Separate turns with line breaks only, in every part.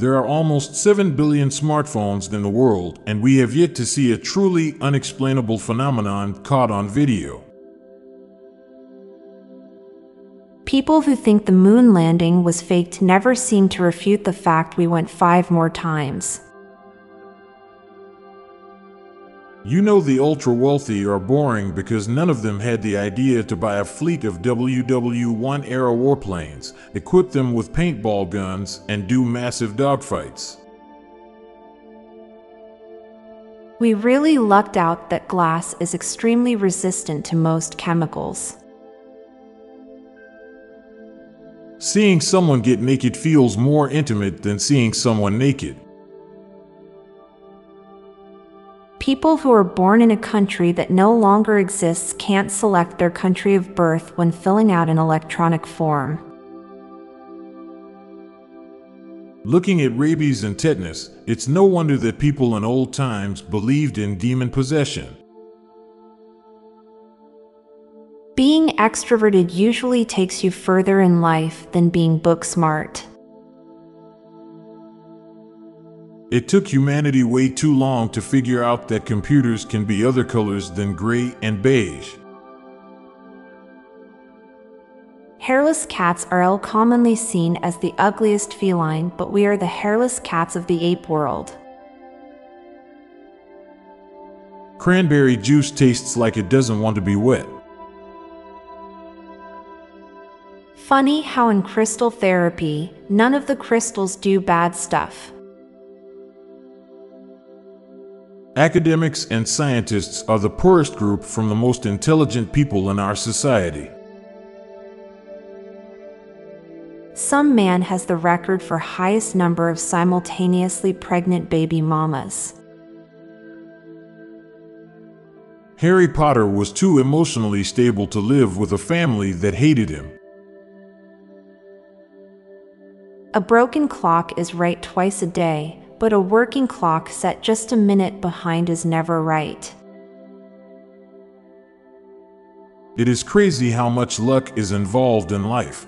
There are almost 7 billion smartphones in the world, and we have yet to see a truly unexplainable phenomenon caught on video.
People who think the moon landing was faked never seem to refute the fact we went five more times.
You know the ultra wealthy are boring because none of them had the idea to buy a fleet of WW1 era warplanes, equip them with paintball guns, and do massive dogfights.
We really lucked out that glass is extremely resistant to most chemicals.
Seeing someone get naked feels more intimate than seeing someone naked.
People who are born in a country that no longer exists can't select their country of birth when filling out an electronic form.
Looking at rabies and tetanus, it's no wonder that people in old times believed in demon possession.
Being extroverted usually takes you further in life than being book smart.
It took humanity way too long to figure out that computers can be other colors than gray and beige.
Hairless cats are all commonly seen as the ugliest feline, but we are the hairless cats of the ape world.
Cranberry juice tastes like it doesn't want to be wet.
Funny how in crystal therapy, none of the crystals do bad stuff.
Academics and scientists are the poorest group from the most intelligent people in our society.
Some man has the record for highest number of simultaneously pregnant baby mamas.
Harry Potter was too emotionally stable to live with a family that hated him.
A broken clock is right twice a day, but a working clock set just a minute behind is never right.
It is crazy how much luck is involved in life.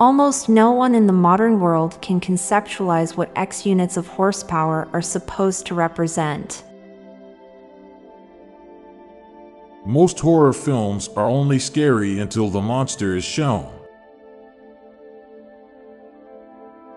Almost no one in the modern world can conceptualize what X units of horsepower are supposed to represent.
Most horror films are only scary until the monster is shown.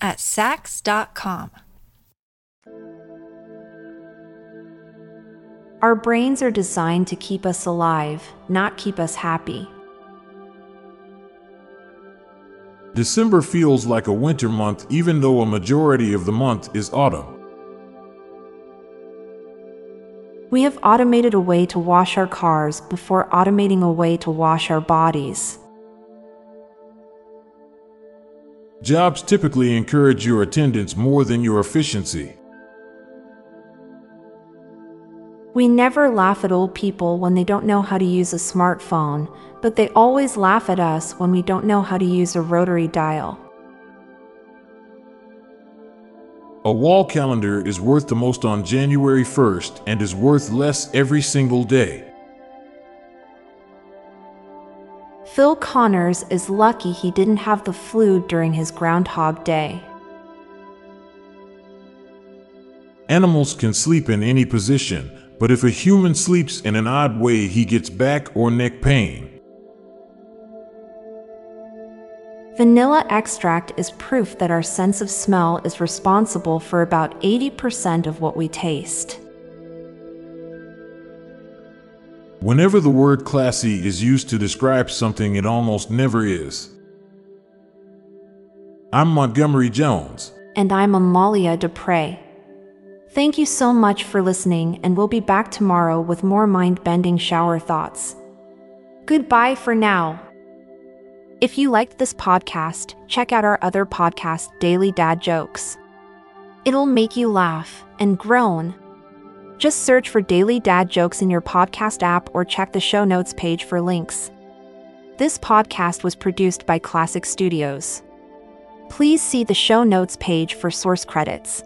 at Saks.com.
Our brains are designed to keep us alive, not keep us happy.
December feels like a winter month even though a majority of the month is autumn.
We have automated a way to wash our cars before automating a way to wash our bodies.
Jobs typically encourage your attendance more than your efficiency.
We never laugh at old people when they don't know how to use a smartphone, but they always laugh at us when we don't know how to use a rotary dial.
A wall calendar is worth the most on January 1st and is worth less every single day.
Phil Connors is lucky he didn't have the flu during his Groundhog Day.
Animals can sleep in any position, but if a human sleeps in an odd way, he gets back or neck pain.
Vanilla extract is proof that our sense of smell is responsible for about 80% of what we taste.
Whenever the word classy is used to describe something, it almost never is. I'm Montgomery Jones.
And I'm Amalia Dupre. Thank you so much for listening, and we'll be back tomorrow with more mind bending shower thoughts. Goodbye for now. If you liked this podcast, check out our other podcast, Daily Dad Jokes. It'll make you laugh and groan just search for Daily Dad Jokes in your podcast app or check the show notes page for links. This podcast was produced by Klassic Studios. Please see the show notes page for source credits.